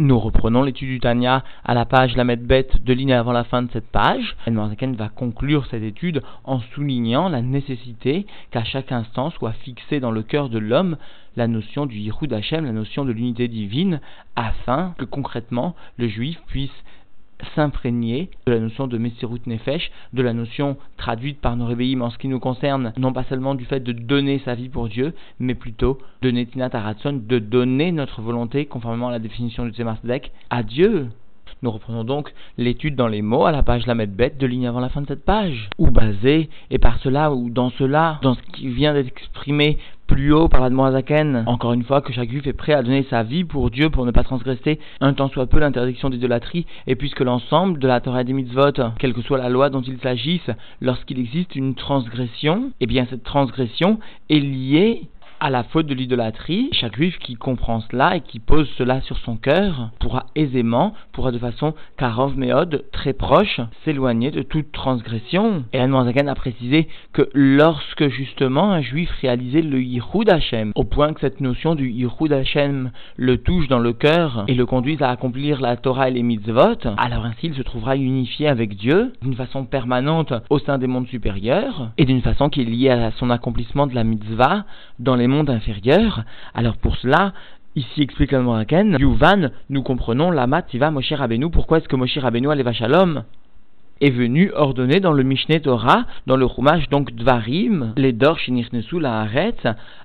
Nous reprenons l'étude du Tanya à la page la bête de ligne avant la fin de cette page. Zaken va conclure cette étude en soulignant la nécessité qu'à chaque instant soit fixée dans le cœur de l'homme la notion du Yichud Hashem, la notion de l'unité divine, afin que concrètement le juif puisse s'imprégner de la notion de Messirut Nefesh, de la notion traduite par nos rébéim en ce qui nous concerne, non pas seulement du fait de donner sa vie pour Dieu, mais plutôt de Netinat Aratson, de donner notre volonté, conformément à la définition du Tzemar à Dieu. Nous reprenons donc l'étude dans les mots à la page la bête de ligne avant la fin de cette page. Ou basé, et par cela, ou dans cela, dans ce qui vient d'être exprimé plus haut par la Encore une fois, que chaque juif est prêt à donner sa vie pour Dieu pour ne pas transgresser un tant soit peu l'interdiction d'idolâtrie, et puisque l'ensemble de la Torah des mitzvot, quelle que soit la loi dont il s'agisse, lorsqu'il existe une transgression, eh bien cette transgression est liée à la faute de l'idolâtrie. Chaque juif qui comprend cela et qui pose cela sur son cœur pourra aisément, pourra de façon karov méode, très proche, s'éloigner de toute transgression. Et Anne a précisé que lorsque justement un juif réalisait le Yichud Hashem, au point que cette notion du Yichud Hashem le touche dans le cœur et le conduise à accomplir la Torah et les mitzvot, alors ainsi il se trouvera unifié avec Dieu d'une façon permanente au sein des mondes supérieurs et d'une façon qui est liée à son accomplissement de la mitzvah dans les monde inférieur. Alors pour cela, Ici explique le Moraken, Yuvan, nous comprenons Lama Tiva Moshe Rabbeinu. Pourquoi est-ce que Moshe Rabbeinu Aleva Shalom est venu ordonner dans le Mishneh Torah, dans le Chumash donc Dvarim, les Dor Shinirnesu la Haaretz,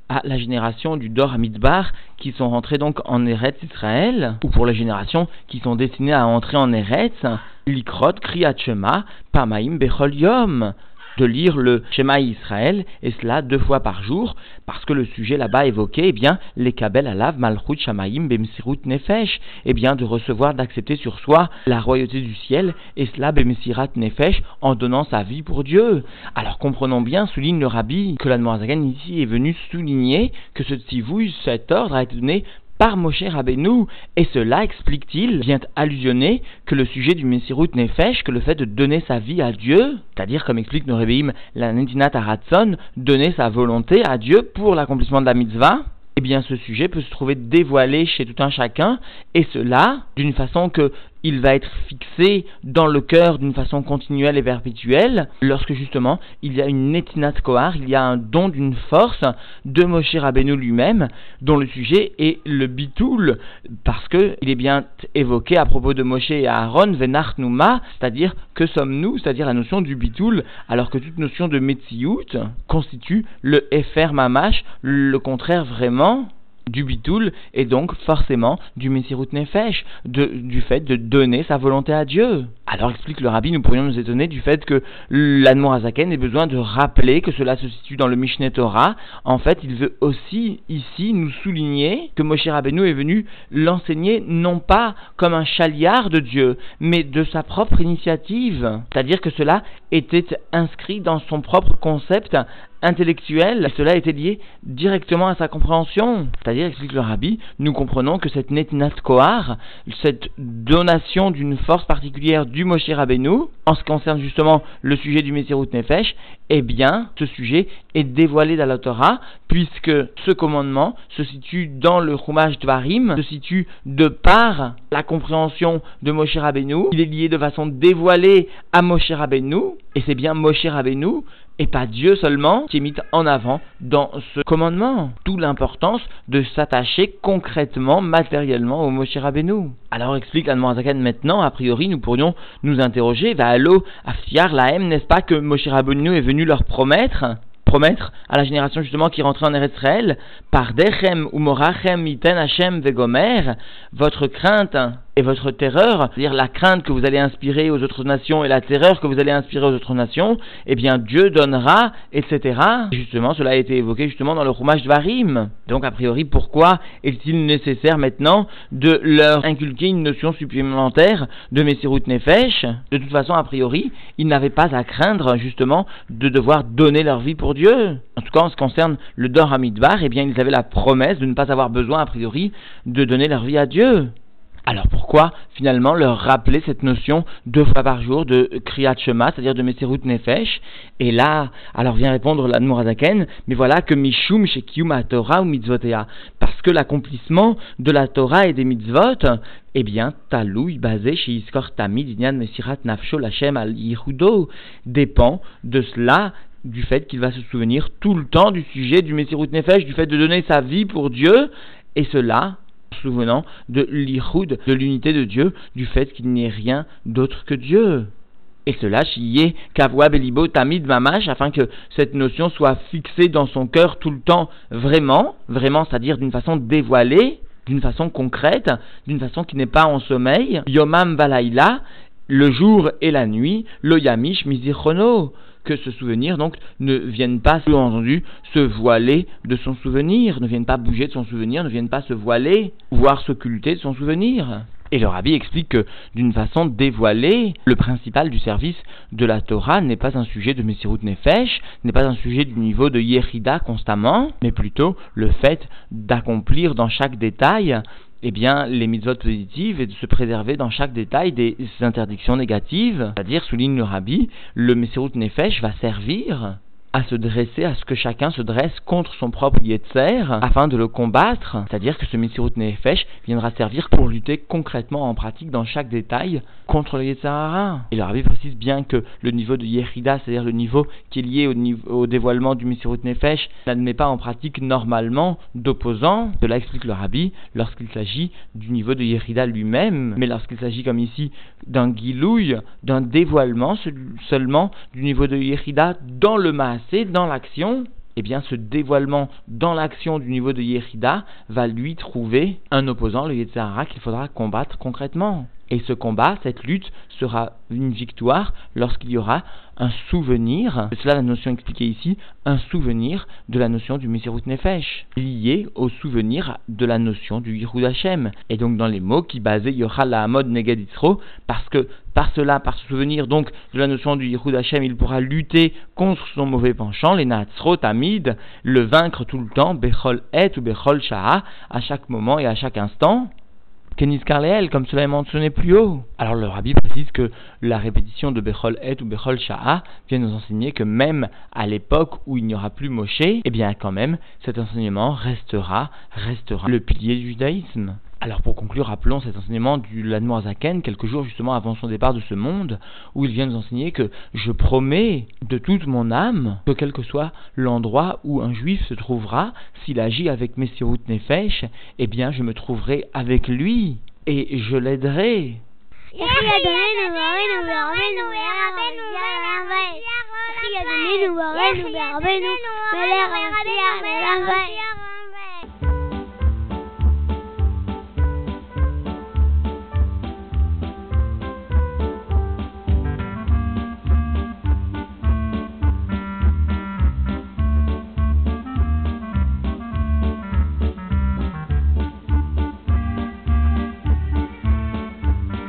à la génération du Dor Hamidbar qui sont rentrés donc en Eretz Israël, ou pour les générations qui sont destinées à entrer en Eretz, Likrot Kriyat Shema Pamaim Bechol Yom de lire le Shema Israël, et cela deux fois par jour, parce que le sujet là-bas évoqué, eh bien, les Kabel Alav Malchut Shamaim Bemsirut Nefesh, eh bien, de recevoir, d'accepter sur soi la royauté du ciel, et cela Bemsirat Nefesh, en donnant sa vie pour Dieu. Alors comprenons bien, souligne le Rabbi, que la Noirzagan ici est venu souligner que ce tzivouille, cet ordre a été donné par Moshe Rabbeinu, et cela, explique-t-il, vient allusionner que le sujet du Messirut Nefesh, que le fait de donner sa vie à Dieu, c'est-à-dire, comme explique Norebeim, la Nentinat Aratson, donner sa volonté à Dieu pour l'accomplissement de la mitzvah, eh bien ce sujet peut se trouver dévoilé chez tout un chacun, et cela d'une façon que il va être fixé dans le cœur d'une façon continuelle et perpétuelle, lorsque justement il y a une netinat kohar, il y a un don d'une force de Moshe Rabbeinu lui-même, dont le sujet est le bitoul, parce que il est bien évoqué à propos de Moshe et Aaron, venart numa, c'est-à-dire que sommes-nous, c'est-à-dire la notion du bitoul, alors que toute notion de metziout constitue le efer mamash, le contraire vraiment du bitoul et donc forcément du Messirut Nefesh, du fait de donner sa volonté à Dieu. Alors explique le rabbi, nous pourrions nous étonner du fait que l'Admorazaken ait besoin de rappeler que cela se situe dans le Mishneh Torah. En fait, il veut aussi ici nous souligner que Moshe Rabbeinu est venu l'enseigner non pas comme un chaliard de Dieu, mais de sa propre initiative. C'est-à-dire que cela était inscrit dans son propre concept intellectuel, cela était lié directement à sa compréhension. C'est-à-dire, explique le rabbi, nous comprenons que cette netinat kohar, cette donation d'une force particulière du Moshe Rabbeinu, en ce qui concerne justement le sujet du Mesirut Nefesh, eh bien, ce sujet est dévoilé dans la Torah, puisque ce commandement se situe dans le Chumash Dvarim, se situe de par la compréhension de Moshe Rabbeinu, il est lié de façon dévoilée à Moshe Rabbeinu, et c'est bien Moshe Rabbeinu et pas Dieu seulement qui est mis en avant dans ce commandement. D'où l'importance de s'attacher concrètement, matériellement au Moshe Rabbeinu. Alors explique la maintenant, a priori nous pourrions nous interroger, va allo aftiar la M, n'est-ce pas que Moshe Rabbeinu est venu leur promettre promettre à la génération justement qui rentrait en Eretz par Dechem ou Morachem iten Hashem vegomer, votre crainte et votre terreur, c'est-à-dire la crainte que vous allez inspirer aux autres nations et la terreur que vous allez inspirer aux autres nations, eh bien Dieu donnera, etc. justement, cela a été évoqué justement dans le Chumash Varim. Donc a priori, pourquoi est-il nécessaire maintenant de leur inculquer une notion supplémentaire de Messirut Nefesh? De toute façon, a priori, ils n'avaient pas à craindre justement de devoir donner leur vie pour Dieu. En tout cas, en ce qui concerne le Dor Hamidbar, eh bien ils avaient la promesse de ne pas avoir besoin a priori de donner leur vie à Dieu. Alors pourquoi finalement leur rappeler cette notion deux fois par jour de Kriyat Shema, c'est-à-dire de Meserut Nefesh? Et là, alors vient répondre l'Admorazaken, mais voilà que Mishum Shekium Torah ou Mitzvotea, parce que l'accomplissement de la Torah et des Mitzvot, eh bien, Taloui basé chez Iskor Tamid Inyan Mesirat Nafsho Lachem al Yihudo dépend de cela du fait qu'il va se souvenir tout le temps du sujet du Messirut Nefesh, du fait de donner sa vie pour Dieu, et cela souvenant de l'iroud, de l'unité de Dieu, du fait qu'il ait rien d'autre que Dieu. Et cela, chiye kavwa belibo tamid mamash, afin que cette notion soit fixée dans son cœur tout le temps, vraiment, vraiment, c'est-à-dire d'une façon dévoilée, d'une façon concrète, d'une façon qui n'est pas en sommeil. Yomam valaila, le jour et la nuit, lo yamish mizichrono, que ce souvenir donc ne vienne pas, sous-entendu, se voiler de son souvenir, ne vienne pas bouger de son souvenir, ne vienne pas se voiler, voire s'occulter de son souvenir. Et le rabbi explique que, d'une façon dévoilée, le principal du service de la Torah n'est pas un sujet de Messirut Nefesh, n'est pas un sujet du niveau de Yérida constamment, mais plutôt le fait d'accomplir dans chaque détail eh bien, les mitzvot positives et de se préserver dans chaque détail des interdictions négatives. C'est-à-dire, souligne le rabbi, le Messirut Nefesh va servir à se dresser, à ce que chacun se dresse contre son propre Yetzer, afin de le combattre. C'est-à-dire que ce Messirut Nefesh viendra servir pour lutter concrètement en pratique dans chaque détail contre le Yetzirara. Et le Rabbi précise bien que le niveau de Yerida, c'est-à-dire le niveau qui est lié au, niveau, au dévoilement du Messirut Nefesh, n'admet pas en pratique normalement d'opposants. Cela explique le Rabbi lorsqu'il s'agit du niveau de Yerida lui-même, mais lorsqu'il s'agit comme ici d'un guilouille, d'un dévoilement seulement du niveau de Yerida dans le Maas c'est dans l'action, eh bien ce dévoilement dans l'action du niveau de Yehida va lui trouver un opposant, le Yetzirah, qu'il faudra combattre concrètement. Et ce combat, cette lutte, sera une victoire lorsqu'il y aura un souvenir, c'est cela la notion expliquée ici, un souvenir de la notion du Mesirut Nefesh, lié au souvenir de la notion du Yirud Hashem. Et donc dans les mots qui basaient Yochal Hamod Negaditzro, parce que par cela, par ce souvenir donc de la notion du Yirud Hashem, il pourra lutter contre son mauvais penchant, les Natsro Tamid, le vaincre tout le temps, Bechol Et ou Bechol Shaha, à chaque moment et à chaque instant. Kenis Karleel, comme cela est mentionné plus haut. Alors le rabbi précise que la répétition de Bechol Et ou Bechol Sha'a vient nous enseigner que même à l'époque où il n'y aura plus Moshe, eh bien quand même cet enseignement restera, restera le pilier du judaïsme. Alors pour conclure, rappelons cet enseignement du Zaken, quelques jours justement avant son départ de ce monde, où il vient nous enseigner que je promets de toute mon âme que quel que soit l'endroit où un juif se trouvera, s'il agit avec Messirut Nefesh, eh bien je me trouverai avec lui et je l'aiderai.